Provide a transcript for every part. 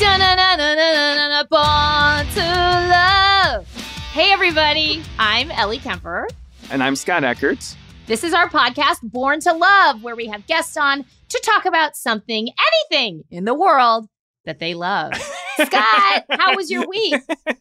Born to love. Hey, everybody. I'm Ellie Kemper. And I'm Scott Eckert. This is our podcast, Born to Love, where we have guests on to talk about something, anything in the world that they love. Scott, how was your week?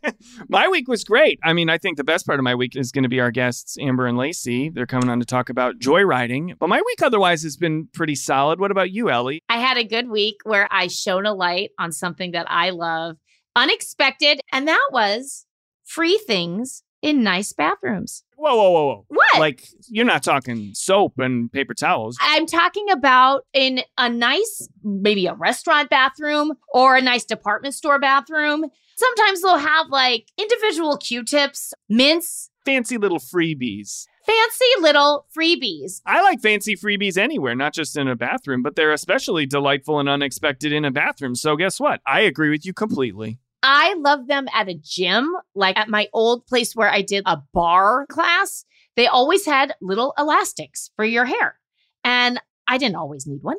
my week was great. I mean, I think the best part of my week is going to be our guests, Amber and Lacey. They're coming on to talk about joyriding. But my week otherwise has been pretty solid. What about you, Ellie? I had a good week where I shone a light on something that I love, unexpected, and that was free things in nice bathrooms. Whoa, whoa, whoa, whoa. What? Like, you're not talking soap and paper towels. I'm talking about in a nice, maybe a restaurant bathroom or a nice department store bathroom. Sometimes they'll have like individual Q tips, mints, Fancy little freebies. fancy little freebies. I like fancy freebies anywhere, not just in a bathroom, but they're especially delightful and unexpected in a bathroom. So, guess what? I agree with you completely. I love them at a gym, like at my old place where I did a barre class. They always had little elastics for your hair. And I didn't always need one,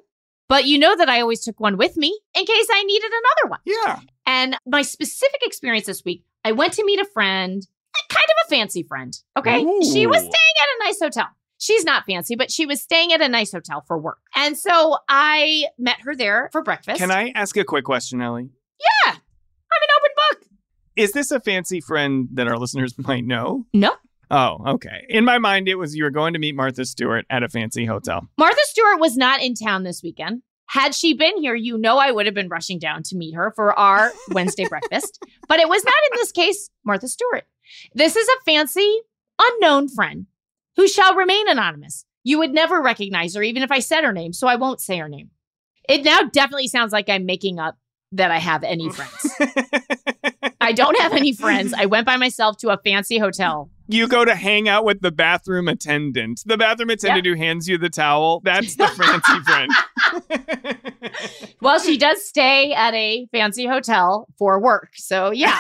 but you know that I always took one with me in case I needed another one. Yeah. And my specific experience this week, I went to meet a friend, kind of a fancy friend. Okay. She was staying at a nice hotel. She's not fancy, but she was staying at a nice hotel for work. And so I met her there for breakfast. Can I ask a quick question, Ellie? Yeah. I'm an open book. Is this a fancy friend that our listeners might know? No. Oh, okay. In my mind, it was you were going to meet Martha Stewart at a fancy hotel. Martha Stewart was not in town this weekend. Had she been here, you know I would have been rushing down to meet her for our Wednesday breakfast. But it was not in this case Martha Stewart. This is a fancy, unknown friend who shall remain anonymous. You would never recognize her, even if I said her name, so I won't say her name. It now definitely sounds like I'm making up that I have any friends. I don't have any friends. I went by myself to a fancy hotel. you go to hang out with the bathroom attendant. The bathroom attendant who hands you the towel. That's the fancy friend. Well, she does stay at a fancy hotel for work. So, yeah,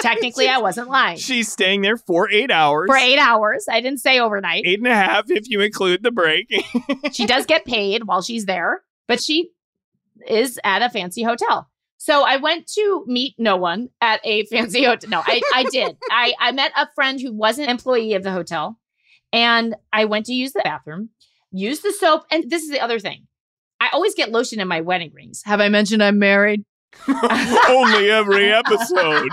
technically, I wasn't lying. She's staying there for eight hours. For eight hours. I didn't say overnight. Eight and a half if you include the break. She does get paid while she's there, but she is at a fancy hotel. So I went to meet no one at a fancy hotel. No, I, I did. I, I met a friend who was an employee of the hotel and I went to use the bathroom, use the soap. And this is the other thing. I always get lotion in my wedding rings. Have I mentioned I'm married? Only every episode.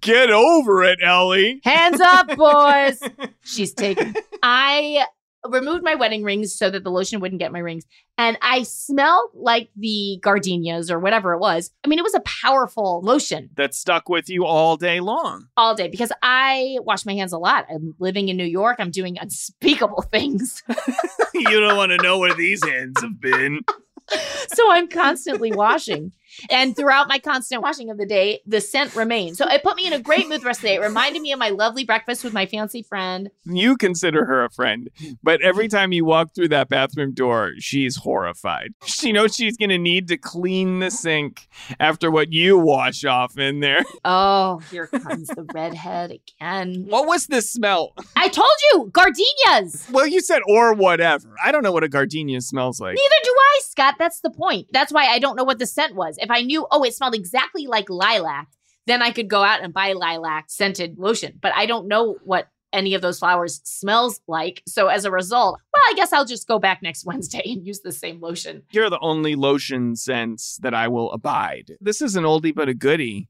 Get over it, Ellie. Hands up, boys. She's taken. I removed my wedding rings so that the lotion wouldn't get my rings. And I smelled like the gardenias or whatever it was. I mean, it was a powerful lotion That stuck with you all day long. all day because I wash my hands a lot. I'm living in New York. I'm doing unspeakable things. you don't want to know where these hands have been. so I'm constantly washing. And throughout my constant washing of the day, the scent remained. So it put me in a great mood the rest of the day. It reminded me of my lovely breakfast with my fancy friend. You consider her a friend, but every time you walk through that bathroom door, she's horrified. She knows she's going to need to clean the sink after what you wash off in there. Oh, here comes the redhead again. What was the smell? I told you, gardenias. Well, you said or whatever. I don't know what a gardenia smells like. Neither do I, Scott. That's the point. That's why I don't know what the scent was. If I knew, oh, it smelled exactly like lilac, then I could go out and buy lilac scented lotion. But I don't know what any of those flowers smells like. So as a result, well, I guess I'll just go back next Wednesday and use the same lotion. Are the only lotion scents that I will abide. This is an oldie but a goodie.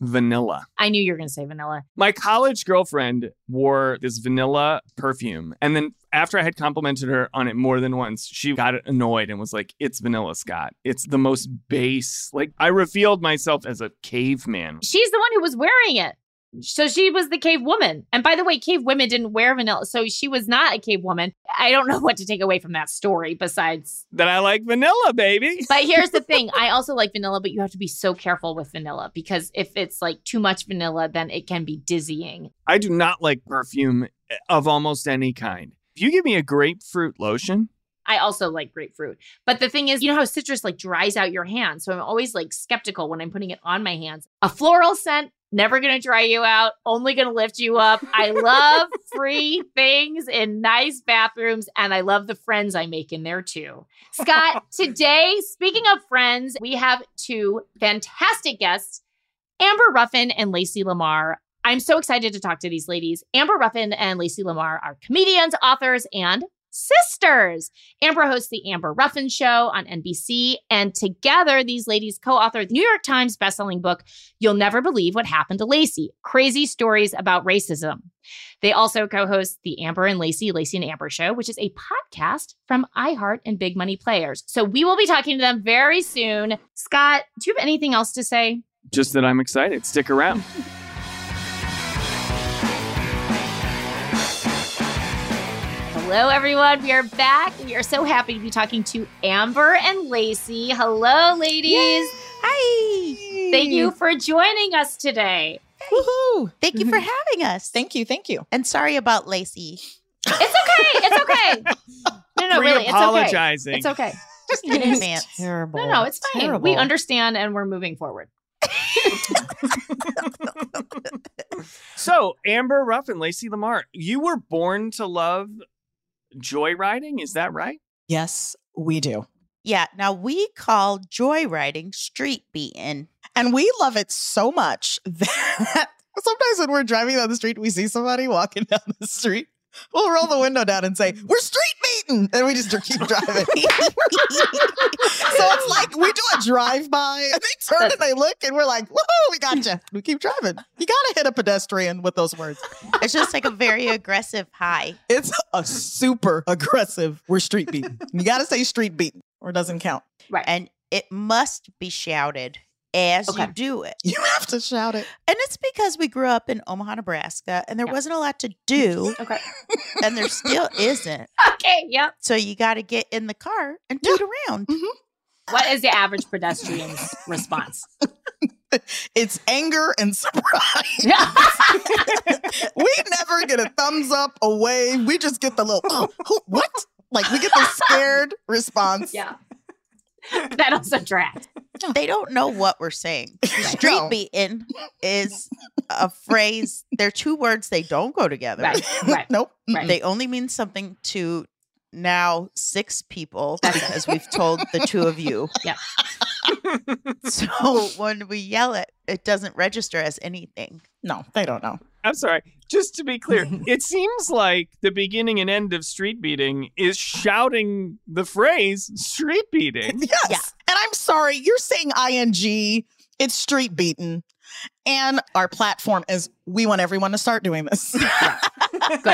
Vanilla. I knew you were going to say vanilla. My college girlfriend wore this vanilla perfume. And then after I had complimented her on it more than once, she got annoyed and was like, It's vanilla, Scott. It's the most base. Like, I revealed myself as a caveman. She's the one who was wearing it. So she was the cave woman. And by the way, cave women didn't wear vanilla. So she was not a cave woman. I don't know what to take away from that story besides That I like vanilla, baby. But here's the thing I also like vanilla, but you have to be so careful with vanilla because if it's like too much vanilla, then it can be dizzying. I do not like perfume eh, of almost any kind. If you give me a grapefruit lotion, I also like grapefruit. But the thing is, you know how citrus like dries out your hands. So I'm always like skeptical when I'm putting it on my hands. A floral scent, never going to dry you out, only going to lift you up. I love free things in nice bathrooms and I love the friends I make in there too. Scott, today, speaking of friends, we have two fantastic guests, Amber Ruffin and Lacey Lamar. I'm so excited to talk to these ladies. Amber Ruffin and Lacey Lamar are comedians, authors, and sisters. Amber hosts the Amber Ruffin Show on NBC, and together these ladies co-authored the New York Times bestselling book You'll Never Believe What Happened to Lacey: Crazy Stories About Racism. They also co-host the Amber and Lacey Lacey and Amber Show, which is a podcast from iHeart and Big Money Players. So we will be talking to them very soon. Scott, do you have anything else to say? just that I'm excited. Stick around. Hello, everyone. We are back. We are so happy to be talking to Amber and Lacey. Hello, ladies. Hi. Thank you for joining us today. Woohoo. Thank you for having us. Thank you, thank you. And sorry about Lacey. It's okay. It's okay. No, no, really, it's okay. apologizing. It's okay. Just in advance. Terrible. No, no, it's fine. Terrible. We understand and we're moving forward. So, Amber Ruff and Lacey Lamar, you were born to love joyriding. Is that right? Yes, we do. Yeah. Now we call joyriding street beating. And we love it so much that sometimes when we're driving down the street, we see somebody walking down the street. We'll roll the window down and say, We're street beating. And we just keep driving. so it's like we do a drive by and they turn and they look and we're like, Whoa, we got you. We keep driving. You got to hit a pedestrian with those words. It's just like a very aggressive high. It's a super aggressive, we're street beating. You got to say street beating or it doesn't count. Right. And it must be shouted as Okay. you do it. You have to shout it. And it's because we grew up in Omaha, Nebraska, and there Yeah. wasn't a lot to do, Okay. and there still isn't. Okay. Yep. So you got to get in the car and toot around. Mm-hmm. What is the average pedestrian's response? It's anger and surprise. we never get a thumbs up, a wave. We just get the little, oh, who, what? Like we get the scared response. yeah. That also tracks. They don't know what we're saying. Street No. beating is a phrase. They're two words. They don't go together. Right. Right. Nope. Right. They only mean something to now six people because we've told the two of you. Yep. So when we yell it, it doesn't register as anything. No, they don't know. I'm sorry. Just to be clear, it seems like the beginning and end of street beating is shouting the phrase street beating. Yes. Yeah. And I'm sorry, you're saying ing. It's street beaten. And our platform is we want everyone to start doing this.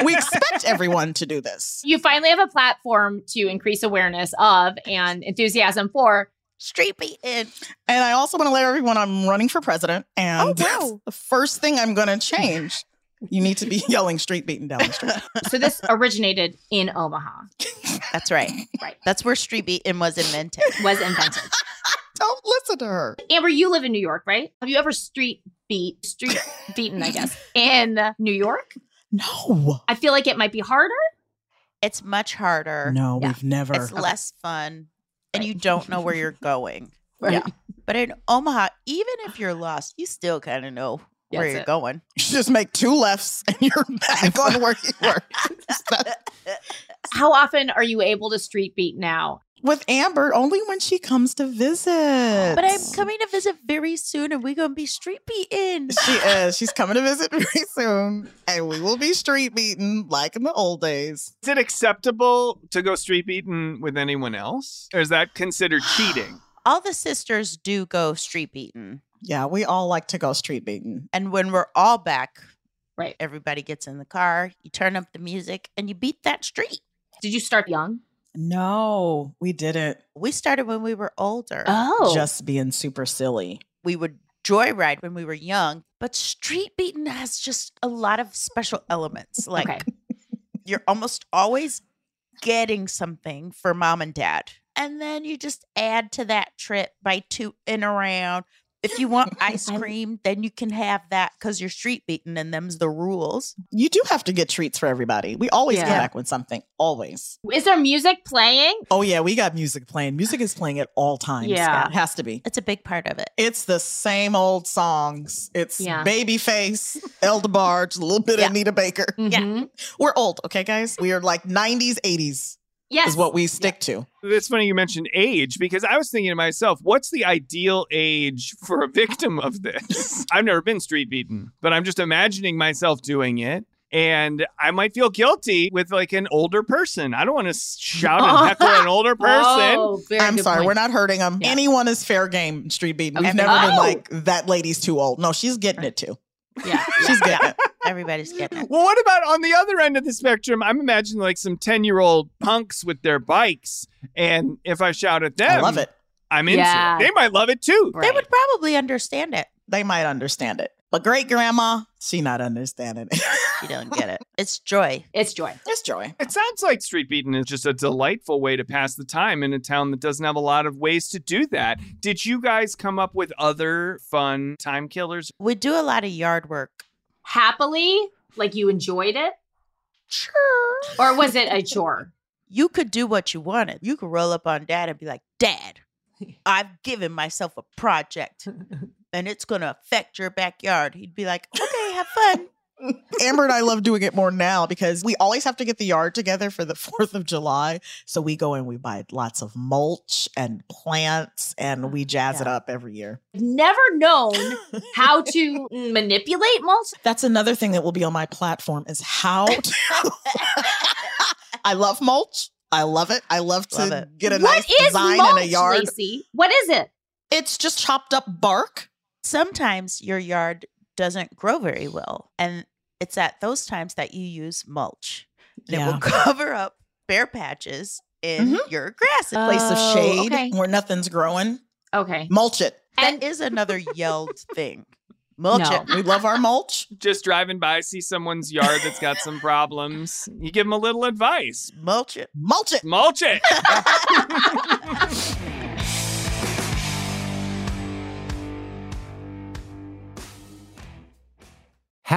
We expect everyone to do this. You finally have a platform to increase awareness of and enthusiasm for. Street beating. And I also want to let everyone I'm running for president. And Oh, that's wow. the first thing I'm going to change. You need to be yelling street beating down the street. So this originated in Omaha. That's right. Right. That's where street beating was invented. Was invented. Don't listen to her. Amber, you live in New York, right? Have you ever street beat, street beaten, I guess, in uh, New York? No. I feel like it might be harder. It's much harder. No, Yeah. we've never. It's less fun, and you don't know where you're going. Yeah. But in Omaha, even if you're lost, you still kind of know where That's you're it. going. You just make two lefts and you're back on where you were. How often are you able to street beat now? With Amber, only when she comes to visit. But I'm coming to visit very soon, and we're gonna be street beaten. She is. She's coming to visit very soon, and we will be street beaten like in the old days. Is it acceptable to go street beating with anyone else? Or is that considered cheating? All the sisters do go street beaten, Yeah, we all like to go street beating. and when we're all back, Right. everybody gets in the car, you turn up the music, and you beat that street. Did you start young? No, we didn't. We started when we were older. Oh, Just being super silly. we would joyride when we were young, but street beating has just a lot of special elements. Like okay. you're almost always getting something for mom and dad. And then you just add to that trip by tooting around. If you want ice cream, then you can have that because you're street beating and them's the rules. You do have to get treats for everybody. We always Yeah. come back with something. Always. Is there music playing? Oh yeah, we got music playing. Music is playing at all times. Yeah. Scott. has to be. It's a big part of it. It's the same old songs. It's Yeah. Babyface, El DeBarge, a little bit Yeah. of Anita Baker. Mhm. We're old, okay, guys? We are like 90s, 80s Yes. is what we stick to. It's funny you mentioned age because I was thinking to myself, what's the ideal age for a victim of this? I've never been street beaten, but I'm just imagining myself doing it. And I might feel guilty with like an older person. I don't want to shout and heckle an older person. Oh, I'm sorry, point. we're not hurting them. Yeah. Anyone is fair game street beating. We've Okay. never been Oh. like, that lady's too old. No, she's getting it too. Yeah. She's getting it. Everybody's getting it. Well, what about on the other end of the spectrum? I'm imagining like some 10 year old punks with their bikes. And if I shout at them, I love it. I'm into Yeah. it. They might love it too. They would probably understand it. They might understand it. But great grandma, she not understanding it. You don't get it. It's joy. It's joy. it's joy. It sounds like street beating is just a delightful way to pass the time in a town that doesn't have a lot of ways to do that. Did you guys come up with other fun time killers? We do a lot of yard work. Happily, like you enjoyed it, Sure. or was it a chore? You could do what you wanted. You could roll up on dad and be like, Dad, I've given myself a project and it's going to affect your backyard. He'd be like, Okay, have fun. Amber and I love doing it more now because we always have to get the yard together for the 4th of July. So we go and we buy lots of mulch and plants and we mm, jazz it up every year. I've never known how to manipulate mulch. That's another thing that will be on my platform is how to I love mulch. I love it. I love to Love it. get a What nice design mulch, in a yard. Lacey? What is it? It's just chopped up bark. Sometimes your yard doesn't grow very well. And it's at those times that you use mulch. And it Yeah. will cover up bare patches in mm-hmm. your grass. In place of Oh, shade okay. where nothing's growing. Okay. Mulch it. that is another yelled thing. Mulch No. it. We love our mulch. Just driving by, see someone's yard that's got some problems. You give them a little advice. Mulch it. Mulch it. Mulch it.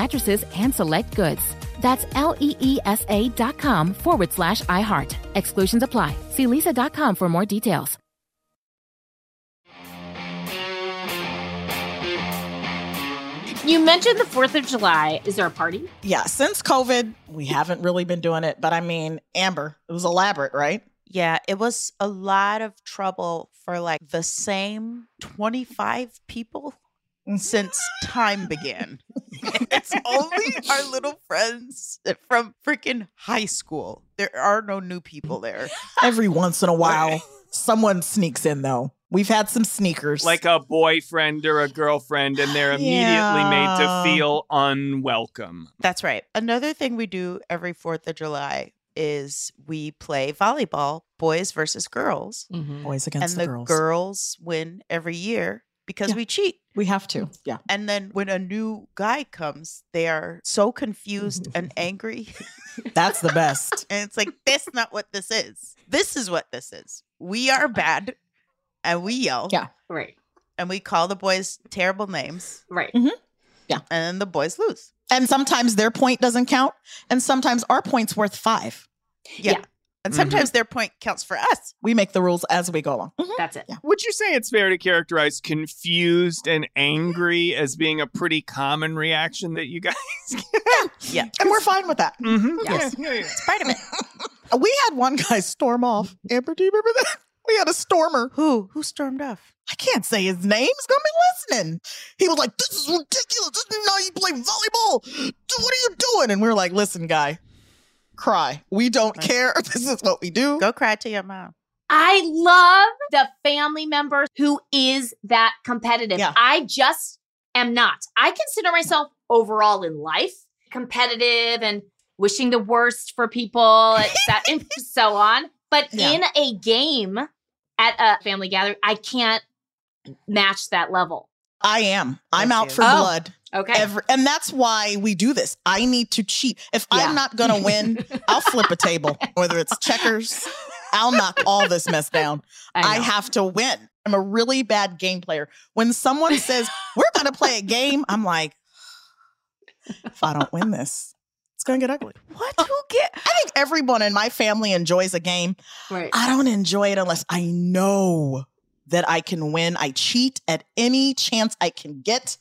mattresses and select goods. That's L E E S A dot com forward slash iHeart. Exclusions apply. See leesa.com for more details. You mentioned the 4th of July. Is there a party? Yeah, since COVID, we haven't really been doing it. But I mean, Amber, it was elaborate, right? Yeah, it was a lot of trouble for like the same 25 people since time began. it's only our little friends from freaking high school. There are no new people there. Every once in a while, someone sneaks in, though. We've had some sneakers. Like a boyfriend or a girlfriend, and they're immediately made to feel unwelcome. That's right. Another thing we do every 4th of July is we play volleyball, boys versus girls. Mm-hmm. boys And against the the girls. girls win every year because Yeah. we cheat. We have to. Yeah. And then when a new guy comes, they are so confused and angry. That's the best. And it's like, that's not what this is. This is what this is. We are bad and we yell. Yeah. Right. And we call the boys terrible names. Right. Mhm. Yeah. And then the boys lose. And sometimes their point doesn't count, and sometimes our point's worth five. Yeah. Yeah. And Mhm. sometimes their point counts for us. We make the rules as we go along. That's it. Yeah. Would you say it's fair to characterize confused and angry as being a pretty common reaction that you guys get? Yeah. And we're fine with that. Mm-hmm. Yes. Yeah, yeah, yeah. It's part of it. We had one guy storm off. Amber, do you remember that? We had a stormer. Who? Who stormed off? I can't say his name. He's gonna be listening. He was like, "This is ridiculous. This is not how you play volleyball. What are you doing?" And we were like, "Listen, guy, cry. We don't Right. care. This is what we do." Go cry to your mom. I love the family member who is that competitive. Yeah. I just am not. I consider myself overall in life competitive and wishing the worst for people et and so on. But Yeah. in a game at a family gathering, I can't match that level. I am. I'm Yes, out you for. Oh. blood. Okay. Every, and that's why we do this. I need to cheat. If Yeah. I'm not gonna win, I'll flip a table. Whether it's checkers, I'll knock all this mess down. I, know. have to win. I'm a really bad game player. When someone says, we're going to play a game, I'm like, if I don't win this, it's going to get ugly. What? Who get? I think everyone in my family enjoys a game. right. I don't enjoy it unless I know that I can win. I cheat at any chance I can get.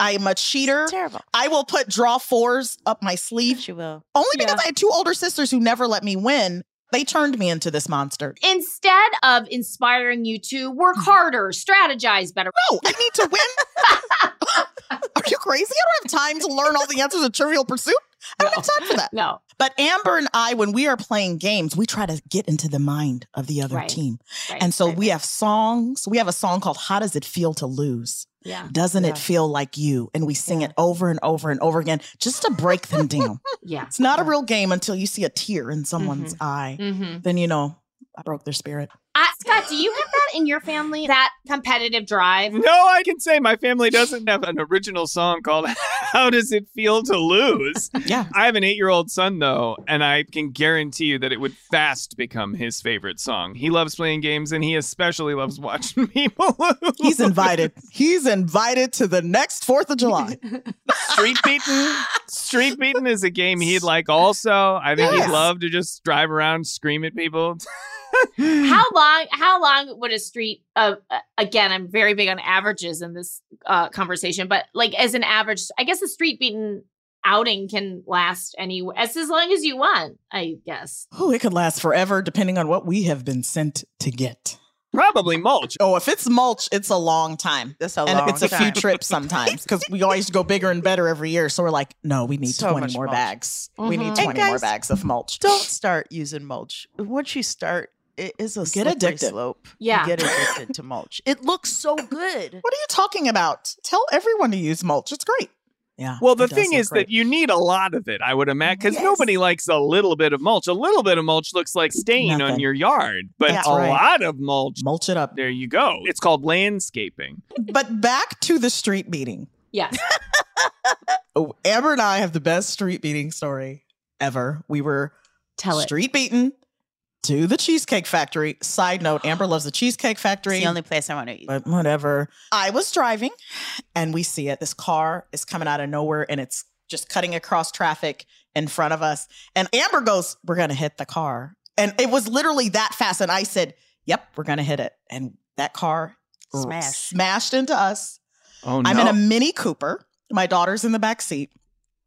I'm a cheater. Terrible. I will put draw fours up my sleeve She will. only because I had two older sisters who never let me win. They turned me into this monster. Instead of inspiring you to work mm-hmm. harder, strategize better. No, I need to win. Are you crazy? I don't have time to learn all the answers to Trivial Pursuit. I don't have time for that. No. But Amber and I, when we are playing games, we try to get into the mind of the other Right. team. Right, And so right, we have songs. We have a song called How Does It Feel to Lose? Yeah. Doesn't Yeah. it feel like you? And we sing Yeah. it over and over and over again just to break them down. Yeah. It's not a real game until you see a tear in someone's eye. Mm-hmm. Then you know, I broke their spirit. Uh, Scott, do you have that in your family? That competitive drive? No, I can say my family doesn't have an original song called How Does It Feel to Lose? Yeah. I have an eight year old son, though, and I can guarantee you that it would fast become his favorite song. He loves playing games, and he especially loves watching people lose. He's invited. He's invited to the next 4th of July. Street beating. Street Beaten is a game he'd like also. I think Yes. he'd love to just drive around, scream at people. How long? How long would a street? Uh, uh, again, I'm very big on averages in this uh, conversation, but like as an average, I guess a street beaten outing can last any as as long as you want. I guess. Oh, it could last forever depending on what we have been sent to get. Probably mulch. Oh, if it's mulch, it's a long time. That's a and long it's a few trips sometimes because we always go bigger and better every year. So we're like, no, we need So 20 more mulch. bags. We need Mhm. 20 And more bags of mulch. Don't start using mulch. Once you start, it is a Get slippery addicted. slope. Yeah. You get addicted to mulch. It looks so good. What are you talking about? Tell everyone to use mulch. It's great. Yeah. Well, the thing is great. that you need a lot of it, I would imagine, because mm, Yes. nobody likes a little bit of mulch. A little bit of mulch looks like stain on your yard, but That's a right. lot of mulch, mulch it up. there you go. It's called landscaping. But back to the street meeting. Yes. Oh, Amber and I have the best street beating story ever. We were Tell it. street beaten to the Cheesecake Factory. Side note, Amber loves the Cheesecake Factory. It's the only place I want to eat. but whatever. I was driving and we see it. This car is coming out of nowhere and it's just cutting across traffic in front of us. And Amber goes, We're going to hit the car. And it was literally that fast. And I said, Yep, we're going to hit it. And that car r- Smashed. smashed into us. Oh, no. I'm in a Mini Cooper. My daughter's in the back seat.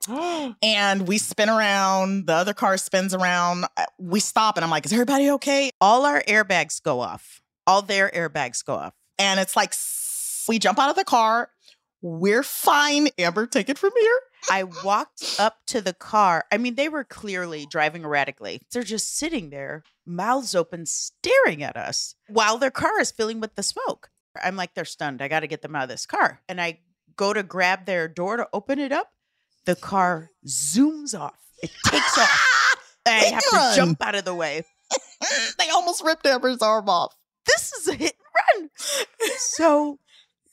and we spin around. The other car spins around. Uh, We stop and I'm like, Is everybody okay? All our airbags go off. All their airbags go off. And it's like we jump out of the car. We're fine. Amber, take it from here. I walked up to the car. I mean, they were clearly driving erratically. They're just sitting there, mouths open, staring at us while their car is filling with the smoke. I'm like, they're stunned. I got to get them out of this car. And I go to grab their door to open it up. The car zooms off. It takes off. I have to jump out of the way. they almost ripped Amber's arm off. This is a hit and run. So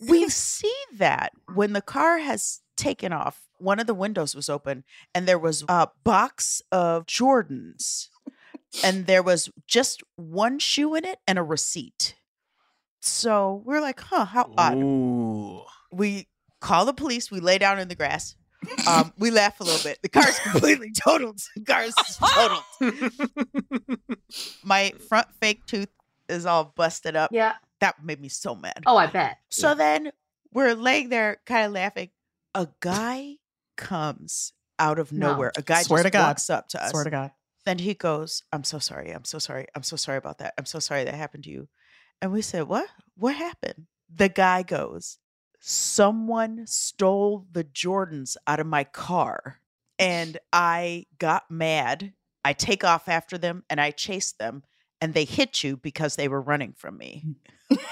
we see that when the car has taken off, one of the windows was open and there was a box of Jordans and there was just one shoe in it and a receipt. So we're like, huh, how odd. Ooh. We call the police, we lay down in the grass. Um, we laugh a little bit. The car's completely totaled. The car's totaled. My front fake tooth is all busted up. Yeah. That made me so mad. Oh, I bet. So then we're laying there kind of laughing. A guy comes out of No. nowhere. A guy Swear just to God. walks up to us. Swear to God. Then he goes, I'm so sorry. I'm so sorry. I'm so sorry about that. I'm so sorry that happened to you. And we said, What? What happened? The guy goes, Someone stole the Jordans out of my car. And I got mad. I take off after them and I chase them. And they hit you because they were running from me. Mm.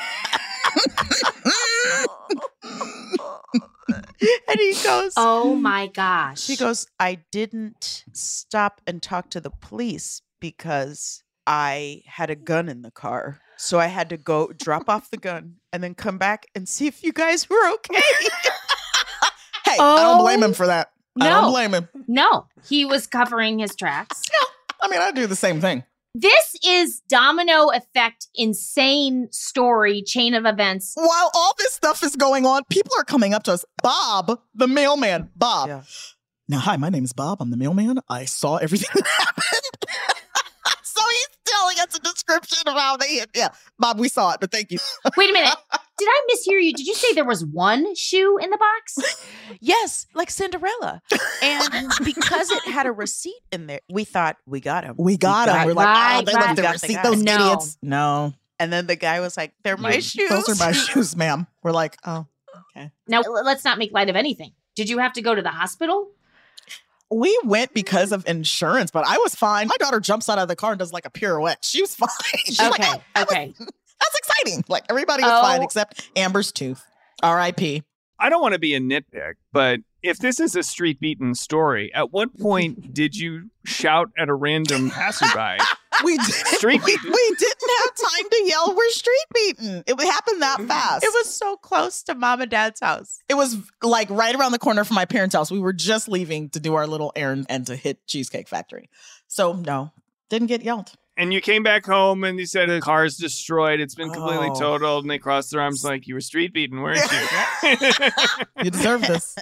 and he goes, Oh my gosh. he goes, I didn't stop and talk to the police because I had a gun in the car. So I had to go drop off the gun and then come back and see if you guys were okay. Hey, I don't blame Oh, him for that. I don't no. blame him. No, he was covering his tracks. No, I mean, I do the same thing. This is domino effect, insane story, chain of events. While all this stuff is going on, people are coming up to us. Bob, the mailman, Bob. Yeah. Now, hi, my name is Bob. I'm the mailman. I saw everything that happened. So he's telling us a description of how they hit. Yeah, Bob, we saw it, but thank you. Wait a minute. Did I mishear you? Did you say there was one shoe in the box? yes, like Cinderella. And because it had a receipt in there, we thought we got him. We got him. We're like, oh, they right. left the Got the receipt. Those No. idiots. No, And then the guy was like, They're my You- shoes. those are my shoes, ma'am. We're like, oh, okay. Now, let's not make light of anything. Did you have to go to the hospital? We went because of insurance, but I was fine. My daughter jumps out of the car and does like a pirouette. She was fine. She's like, Okay, "Oh, that was- okay. that's exciting. Like everybody was fine Oh. except Amber's tooth. R.I.P. I don't want to be a nitpick, but if this is a street beaten story, at what point did you shout at a random passerby? We did, street we, we, didn't have time to yell we're street beaten. It happened that mm-hmm. fast. It was so close to mom and dad's house. it was like right around the corner from my parents' house. We were just leaving to do our little errand and to hit Cheesecake Factory. So no, didn't get yelled. And you came back home and you said the car's destroyed. It's been completely Oh. totaled. And they crossed their arms like you were street beaten, weren't you? You deserve this.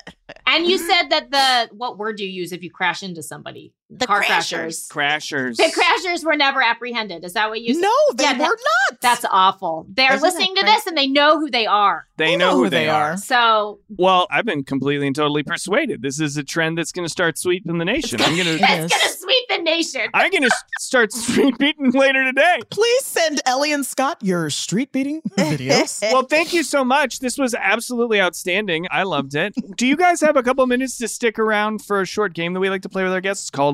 And you said that the what word do you use if you crash into somebody? The car crashers. crashers. Crashers. The crashers were never apprehended. Is that what you said? no, they Yeah, were that- not. That's awful. They're Isn't listening to crazy? this and they know who they are. They We know who they are. So Well, I've been completely and totally persuaded. This is a trend that's going to start sweeping the nation. I'm gonna is. it's gonna sweep the nation. I'm going to start street beating later today. Please send Ellie and Scott your street beating videos. Well, thank you so much. This was absolutely outstanding. I loved it. Do you guys have a couple minutes to stick around for a short game that we like to play with our guests? It's called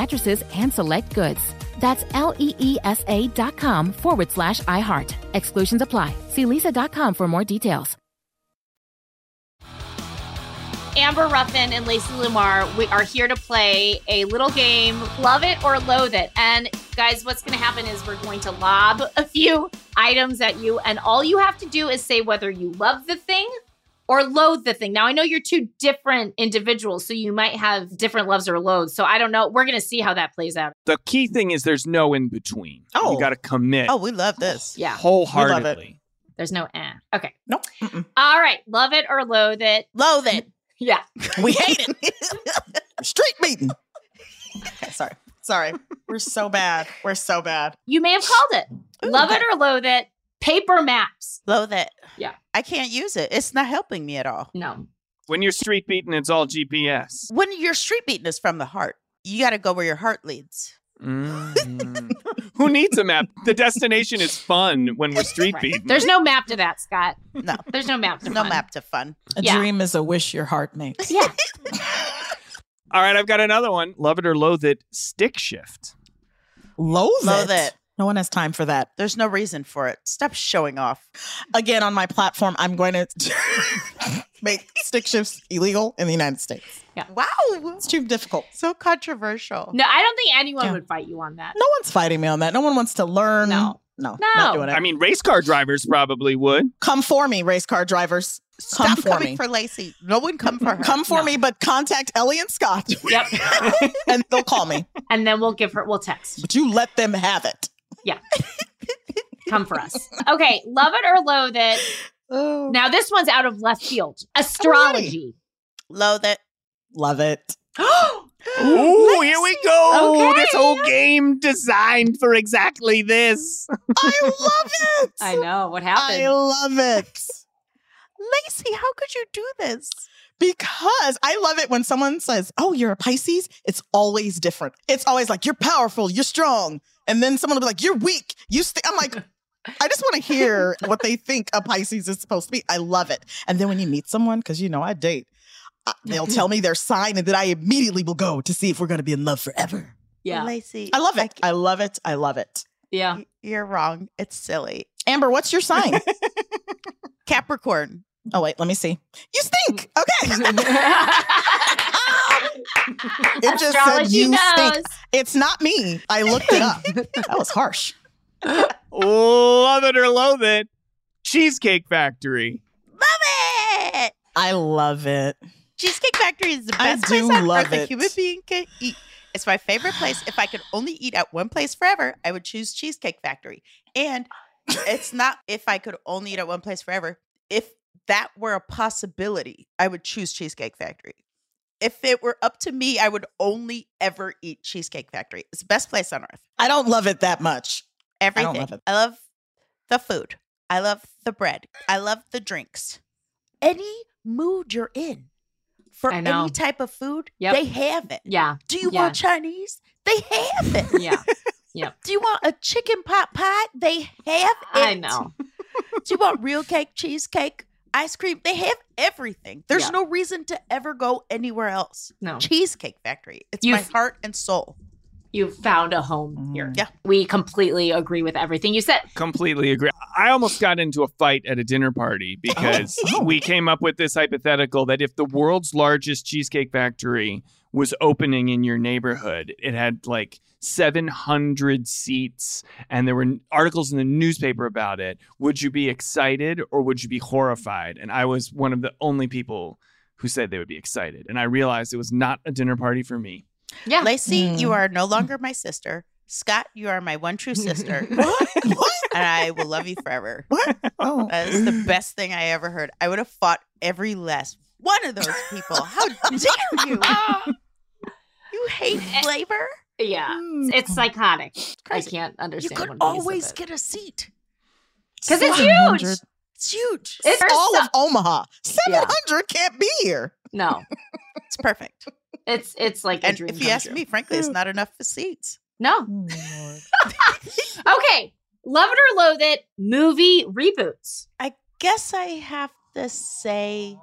mattresses and select goods. That's L E E S A dot com forward slash iHeart. Exclusions apply. See leesa.com for more details. Amber Ruffin and Lacey Lamar we are here to play a little game, love it or loathe it. And guys, what's going to happen is we're going to lob a few items at you, and all you have to do is say whether you love the thing or loathe the thing. Now, I know you're two different individuals, so you might have different loves or loathes. So I don't know. We're going to see how that plays out. The key thing is there's no in between. Oh. You got to commit Oh, we love this. Yeah, wholeheartedly. there's no eh. Okay. Nope. Mm-mm. All right. Love it or loathe it. Loathe it. Yeah. We hate it. Street beating. Okay, sorry. Sorry. We're so bad. We're so bad. You may have called it. Love it or loathe it. Paper maps. Loathe it. Yeah. I can't use it. It's not helping me at all. No. When you're street beating, it's all GPS. When your street beating is from the heart, you got to go where your heart leads. Mm. Who needs a map? The destination is fun when we're street Right. beating. There's no map to that, Scott. No, There's no map to no fun. map to fun. A Yeah. dream is a wish your heart makes. Yeah. All right, I've got another one. Love it or loathe it. Stick shift. Loathe, Loathe it. it. No one has time for that. There's no reason for it. Stop showing off. Again, on my platform, I'm going to make stick shifts illegal in the United States. Yeah. Wow. It's too difficult. So controversial. No, I don't think anyone Yeah. would fight you on that. No one's fighting me on that. No one wants to learn. No. No. No. Not doing it. I mean, race car drivers probably would. come for me, race car drivers. Come Stop for coming me. for Lacey. No one come for her. Come for No. me, but contact Ellie and Scott, Yep. and they'll call me. and then we'll give her, we'll text. But you let them have it. Yeah. come for us. Okay, love it or loathe it. Oh. Now this one's out of left field. Oh, Astrology. Loathe it. Love it. Ooh, here we go. Okay. This whole game designed for exactly this. I love it. I know what happened? I love it. Lacey, how could you do this? Because I love it when someone says, Oh, you're a Pisces. It's always different. It's always like, You're powerful, you're strong. And then someone will be like, You're weak. You st-. I'm like, I just want to hear what they think a Pisces is supposed to be. I love it. And then when you meet someone, because you know I date, uh, they'll tell me their sign, and then I immediately will go to see if we're going to be in love forever. yeah, Lacey. I love it. c- I love it. I love it. yeah. You're wrong. It's silly. Amber, what's your sign? Capricorn. oh, wait, let me see. You stink. Okay. It just said you knows. stink. It's not me. I looked it up. That was harsh. Love it or loathe it. Cheesecake Factory. Love it. I love it. Cheesecake Factory is the best place do on love earth a human being can eat. It's my favorite place. If I could only eat at one place forever, I would choose Cheesecake Factory. And it's not if I could only eat at one place forever. If that were a possibility, I would choose Cheesecake Factory. If it were up to me, I would only ever eat Cheesecake Factory. It's the best place on earth. I don't love it that much. Everything. love it. I love the food. I love the bread. I love the drinks. Any mood you're in for any type of food, Yep. they have it. Yeah, Do you Yeah. want Chinese? They have it. yeah. Do you want a chicken pot pie? They have it. I know. Do you want real cake, cheesecake, ice cream? They have everything. There's Yeah. no reason to ever go anywhere else. No. Cheesecake Factory. It's You've- my heart and soul. You've found a home mm. here. Yeah. We completely agree with everything you said. Completely agree. I almost got into a fight at a dinner party oh. because Oh. we came up with this hypothetical that if the world's largest cheesecake factory was opening in your neighborhood, it had like 700 seats and there were articles in the newspaper about it. Would you be excited or would you be horrified? And I was one of the only people who said they would be excited. And I realized it was not a dinner party for me. Yeah. Lacey, Mm. you are no longer my sister. Scott, you are my one true sister. What? what? and I will love you forever. What? Oh. That is the best thing I ever heard. I would have fought every last one of those people. How dare you? You hate flavor? Yeah. Mm. It's psychotic. I can't understand. You could one piece of always it. get a seat. because it's huge. It's huge. It's It's all so- of Omaha. 700 can't be here. no. It's perfect. It's it's like a And dream if you ask true. me, frankly, it's not enough for seats. no. Oh, Okay. Love it or loathe it. Movie reboots. I guess I have to say,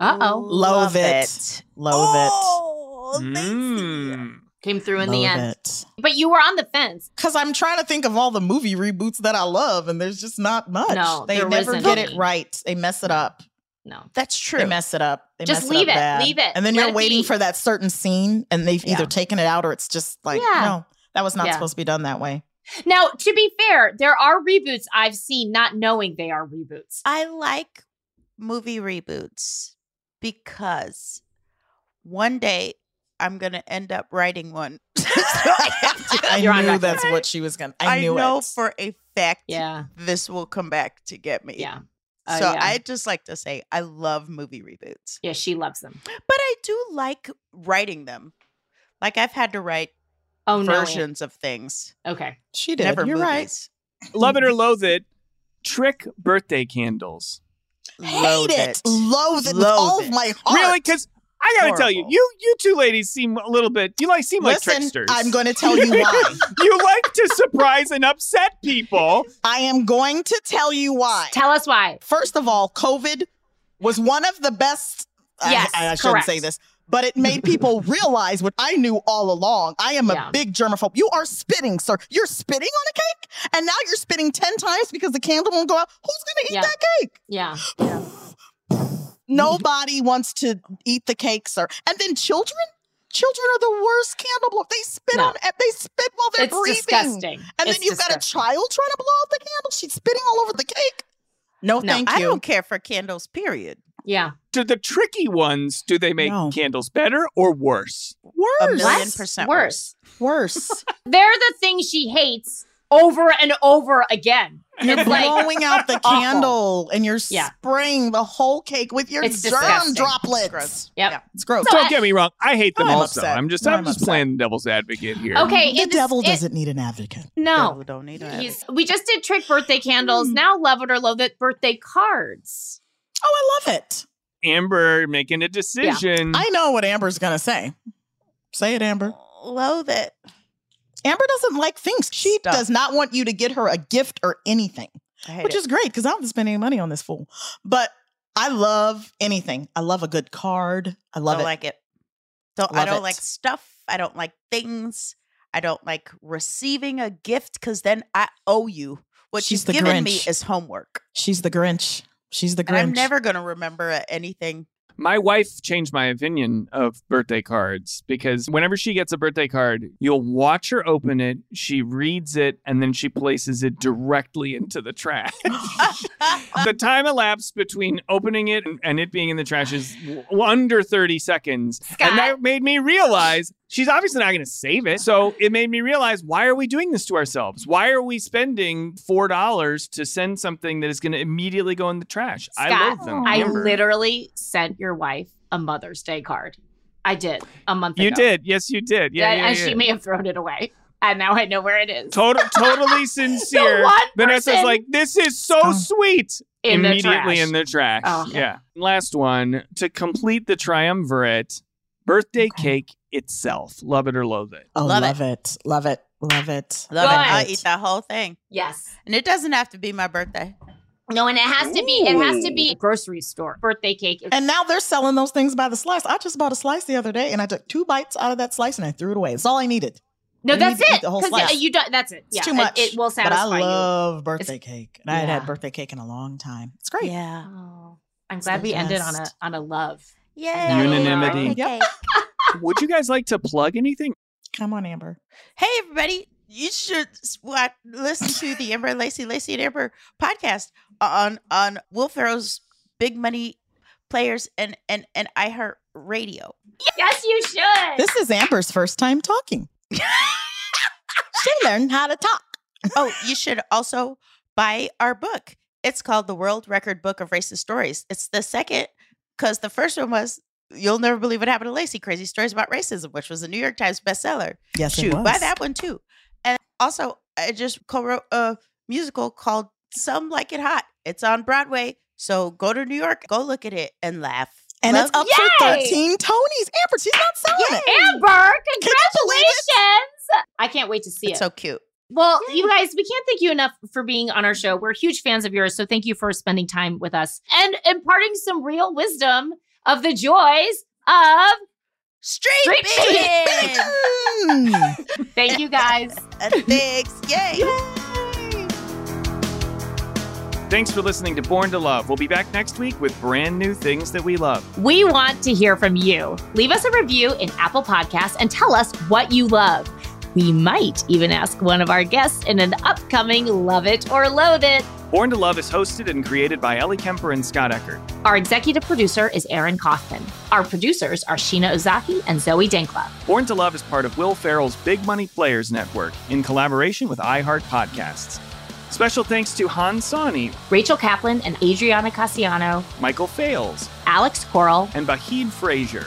Uh oh. Loathe it. Loathe it. Oh, Lacey. Mm. Came through in the end. it. But you were on the fence. Because I'm trying to think of all the movie reboots that I love, and there's just not much. No, they there never get any. it right. They mess it up. No. That's true. They mess it up. They Just mess leave up it. bad. Leave it. And then Let you're waiting be. for that certain scene, and they've either taken it out or it's just like, Yeah. no, that was not Yeah. supposed to be done that way. Now, to be fair, there are reboots I've seen not knowing they are reboots. I like movie reboots because one day I'm going to end up writing one. so I to. I knew record. that's what she was gonna. I, I, knew know it. for a fact Yeah. this will come back to get me. Yeah. Uh, so yeah. I just like to say I love movie reboots, Yeah, she loves them. but I do like writing them. Like I've had to write Oh no. versions of things. Okay. She did. Never You're movies. Love it or loathe it. Trick birthday candles. right. Loathe Hate it. Loathe it with Loathe all it. of my heart. Really? Because I gotta tell you, you you two ladies seem a little bit. You like seem like tricksters. I'm going to tell you why. you like to surprise and upset people. I am going to tell you why. Tell us why. First of all, COVID was one of the best. I- Yes, I, I shouldn't correct. say this, but it made people realize what I knew all along. I am Yeah. a big germaphobe. You are spitting, sir. You're spitting on a cake, and now you're spitting 10 times because the candle won't go out. Who's going to eat Yeah. that cake? Yeah. Nobody wants to eat the cake, sir. And then children? Children are the worst candle blow. They spit No. on they spit while they're It's breathing. disgusting. And It's then you've got a child trying to blow out the candle. She's spitting all over the cake. No, No, thank you. I don't care for candles, period. Yeah. Do the tricky ones? Do they make No. candles better or worse? Worse. A Worse. million What? percent worse. Worse. They're the things she hates over and over again. You're It's like blowing out the awful. candle and you're Yeah. spraying the whole cake with your It's germ disgusting. droplets. Gross. Yep. Yeah. It's gross. So Don't I- get me wrong. I hate them I'm also. upset. I'm just I'm I'm just upset. playing devil's advocate here. Okay, the devil it- doesn't need an advocate. No. Devil don't need to He's, we just did trick birthday candles. Hmm. Now love it or loathe it birthday cards. Oh, I love it. Amber making a decision. I know what Amber's gonna say. Say it, Amber. Loathe it. Amber doesn't like things. She Stuff. does not want you to get her a gift or anything, which it. is great because I don't have to spend any money on this fool. But I love anything. I love a good card. I love don't it. like it. Don't I don't it. like stuff. I don't like things. I don't like receiving a gift because then I owe you. What She's you've the given me is homework. She's the Grinch. She's the And I'm never gonna remember uh, anything. My wife changed my opinion of birthday cards because whenever she gets a birthday card, you'll watch her open it, she reads it, and then she places it directly into the trash. the time elapsed between opening it and- it being in the trash is under 30 seconds. Scott. And that made me realize she's obviously not going to save it. So it made me realize why are we doing this to ourselves? Why are we spending $4 to send something that is going to immediately go in the trash? I love them. I literally sent your wife a Mother's Day card. I did a month You ago. You did. Yes, you did. Yeah, yeah, and yeah. she may have thrown it away. And now I know where it is. Total, totally sincere. Vanessa's like, this is so Oh. sweet. In the Immediately trash. in the trash. Oh. Yeah. Last one to complete the triumvirate birthday cake itself. Love it or loathe it. oh, Love love, it. Love it. Love it. Love Good. it. I'll eat that whole thing. Yes. And it doesn't have to be my birthday. No, and it has to be. It has to be a grocery store birthday cake. And now they're selling those things by the slice. I just bought a slice the other day and I took two bites out of that slice and I threw it away. It's all I needed. no, you that's need it. the whole 'Cause, slice. yeah, you do. That's it. It's yeah, too it- much. It, will satisfy but satisfy I you. love birthday cake. And I had Yeah. had birthday cake in a long time. It's great. Yeah. Oh, I'm It's glad the we ended on a on a love. Yay. Unanimity. Yep. Would you guys like to plug anything? Come on, Amber. Hey, everybody. You should s- wa- listen to the Amber and Lacey, Lacey and Amber podcast on on Will Ferrell's Big Money Players and and and iHeart Radio. Yes, you should. This is Amber's first time talking. she learned how to talk. oh, you should also buy our book. It's called The World Record Book of Racist Stories. It's the second because the first one was You'll Never Believe What Happened to Lacey Crazy Stories About Racism, which was a New York Times bestseller. Yes, Shoot, it was. buy that one too. And also, I just co wrote a musical called Some Like It Hot. It's on Broadway. So go to New York, go look at it and laugh. And it's Love- up for 13 Tonys. Amber, she's not selling it. Amber, Can you it? congratulations! I can't wait to see It's it. so cute. Well, you guys, we can't thank you enough for being on our show. We're huge fans of yours, so thank you for spending time with us and imparting some real wisdom of the joys of Street, Street Beatin'! Mm. Thank you guys. And Thanks. Yay. Thanks for listening to Born to Love. We'll be back next week with brand new things that we love. We want to hear from you. Leave us a review in Apple Podcasts and tell us what you love. We might even ask one of our guests in an upcoming Love It or Loathe It. Born to Love is hosted and created by Ellie Kemper and Scott Eckert. Our executive producer is Aaron Kaufman. Our producers are Sheena Ozaki and Zoe Denkla. Born to Love is part of Will Ferrell's Big Money Players Network in collaboration with iHeart Podcasts. Special thanks to Han Sani, Rachel Kaplan and Adriana Cassiano, Michael Fales, Alex Coral, and Bahid Frazier.